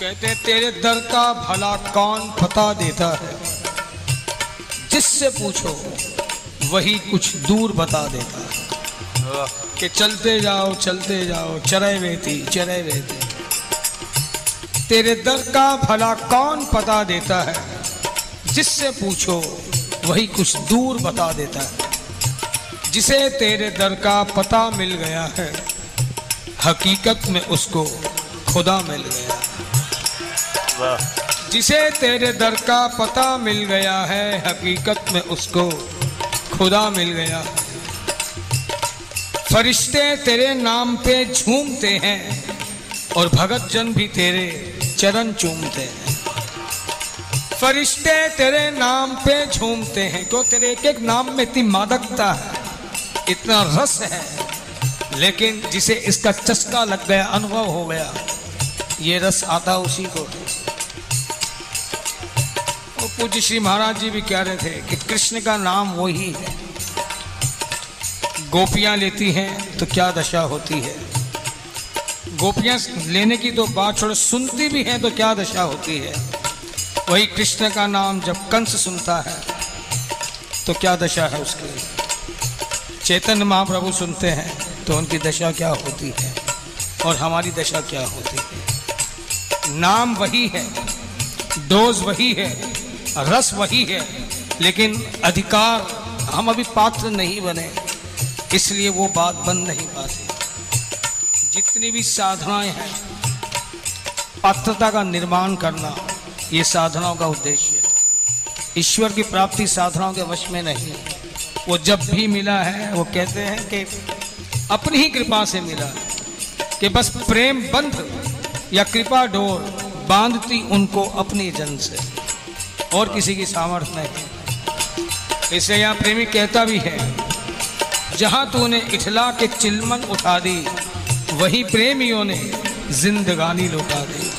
कहते तेरे दर का भला कौन पता देता है? जिससे पूछो वही कुछ दूर बता देता है। कि चलते जाओ चलते जाओ चरे वेती चरे वेती। तेरे दर का भला कौन पता देता है? जिससे पूछो वही कुछ दूर बता देता है। जिसे तेरे दर का पता मिल गया है हकीकत में उसको खुदा मिल गया जिसे तेरे दर का पता मिल गया है, हकीकत में उसको खुदा मिल गया फरिश्ते तेरे नाम पे झूमते हैं और भगत जन भी तेरे चरण चूमते हैं। फरिश्ते तेरे नाम पे झूमते हैं, क्यों तेरे एक एक नाम में इतनी मादकता है? इतना रस है, लेकिन जिसे इसका चस्का लग गया, अनुभव हो गया। ये रस आता उसी को। वो पूज्य श्री महाराज जी भी कह रहे थे कि कृष्ण का नाम वही है। गोपियाँ लेती हैं तो क्या दशा होती है? गोपियाँ लेने की तो बात छोड़ सुनती भी हैं तो क्या दशा होती है? वही कृष्ण का नाम जब कंस सुनता है तो क्या दशा है उसकी? चैतन्य महाप्रभु सुनते हैं तो उनकी दशा क्या होती है? और हमारी दशा क्या होती है? नाम वही है, डोज वही है, रस वही है, लेकिन अधिकार हम अभी पात्र नहीं बने, इसलिए वो बात बन नहीं पाती। जितनी भी साधनाएँ हैं, पात्रता का निर्माण करना, ये साधनाओं का उद्देश्य है। ईश्वर की प्राप्ति साधनाओं के वश में नहीं वो जब भी मिला है, वो कहते हैं कि अपनी ही कृपा से मिला कि बस प्रेम बंध या कृपा डोर बांधती उनको अपनी जन से। और किसी की सामर्थ्य नहीं। इसे यहाँ प्रेमी कहता भी है जहाँ तूने इठला के चिलमन उठा दी वही प्रेमियों ने जिंदगानी लौटा दी।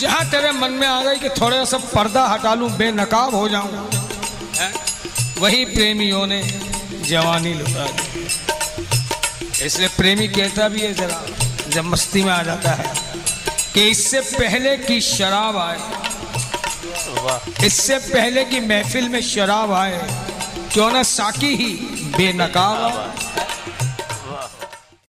जहाँ तेरे मन में आ गई कि थोड़ा सा पर्दा हटा लूँ बेनकाब हो जाऊँ? वही प्रेमियों ने जवानी लुटा दी। इसलिए प्रेमी कहता भी है जरा जब मस्ती में आ जाता है कि इससे पहले की शराब आए, इससे पहले की महफिल में शराब आए, क्यों ना साकी ही बेनकाब